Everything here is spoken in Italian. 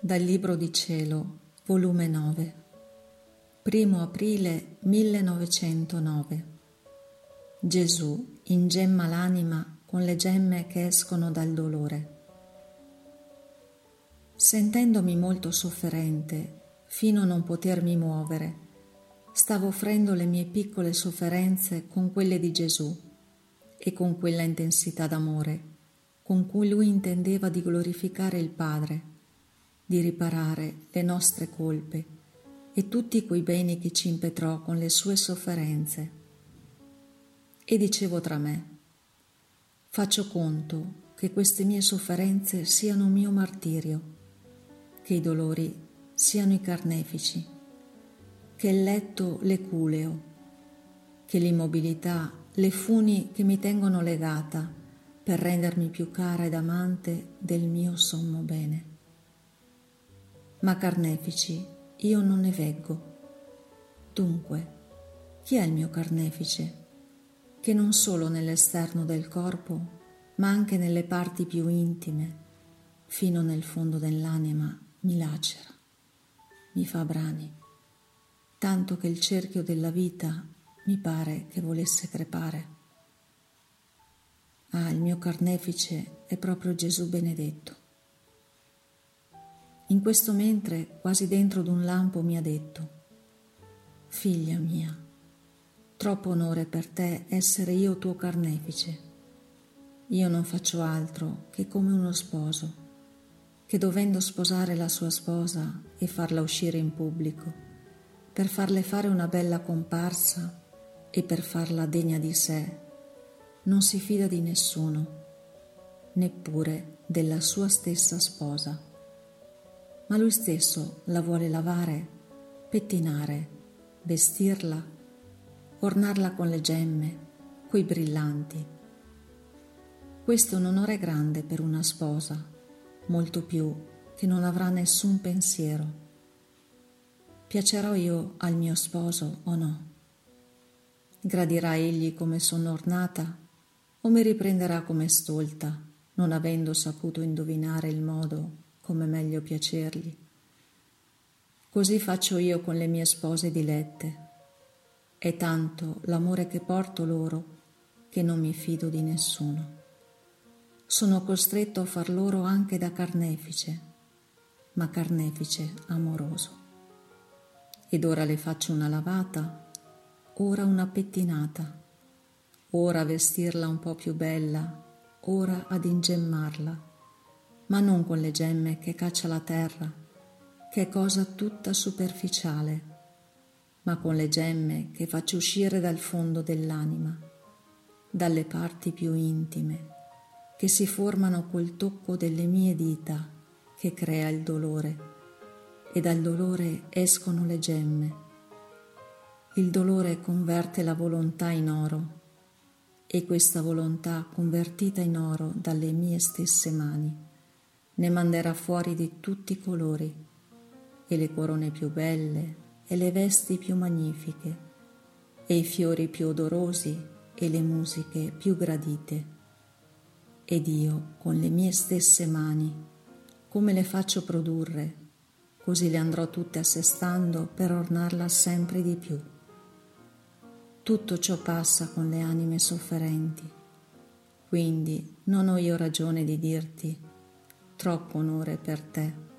Dal Libro di Cielo, volume 9, 1 aprile 1909. Gesù ingemma l'anima con le gemme che escono dal dolore. Sentendomi molto sofferente, fino a non potermi muovere, stavo offrendo le mie piccole sofferenze con quelle di Gesù e con quella intensità d'amore con cui lui intendeva di glorificare il Padre di riparare le nostre colpe e tutti quei beni che ci impetrò con le sue sofferenze. E dicevo tra me, faccio conto che queste mie sofferenze siano mio martirio, che i dolori siano i carnefici, che il letto le culeo, che l'immobilità le funi che mi tengono legata per rendermi più cara ed amante del mio sommo bene ma carnefici io non ne veggo. Dunque, chi è il mio carnefice? Che non solo nell'esterno del corpo, ma anche nelle parti più intime, fino nel fondo dell'anima, mi lacera, mi fa brani, tanto che il cerchio della vita mi pare che volesse crepare. Ah, il mio carnefice è proprio Gesù benedetto. In questo mentre, quasi dentro d'un lampo, mi ha detto, Figlia mia, troppo onore per te essere io tuo carnefice. Io non faccio altro che come uno sposo, che dovendo sposare la sua sposa e farla uscire in pubblico, per farle fare una bella comparsa e per farla degna di sé, non si fida di nessuno, neppure della sua stessa sposa ma lui stesso la vuole lavare, pettinare, vestirla, ornarla con le gemme, coi brillanti. Questo è un onore grande per una sposa, molto più che non avrà nessun pensiero. Piacerò io al mio sposo o no? Gradirà egli come sono ornata o mi riprenderà come stolta, non avendo saputo indovinare il modo come meglio piacergli. Così faccio io con le mie spose dilette. È tanto l'amore che porto loro che non mi fido di nessuno. Sono costretto a far loro anche da carnefice, ma carnefice amoroso. Ed ora le faccio una lavata, ora una pettinata, ora vestirla un po' più bella, ora ad ingemmarla ma non con le gemme che caccia la terra, che è cosa tutta superficiale, ma con le gemme che faccio uscire dal fondo dell'anima, dalle parti più intime, che si formano col tocco delle mie dita che crea il dolore, e dal dolore escono le gemme. Il dolore converte la volontà in oro, e questa volontà convertita in oro dalle mie stesse mani ne manderà fuori di tutti i colori, e le corone più belle, e le vesti più magnifiche, e i fiori più odorosi, e le musiche più gradite. Ed io, con le mie stesse mani, come le faccio produrre, così le andrò tutte assestando per ornarla sempre di più. Tutto ciò passa con le anime sofferenti, quindi non ho io ragione di dirti troppo onore per te.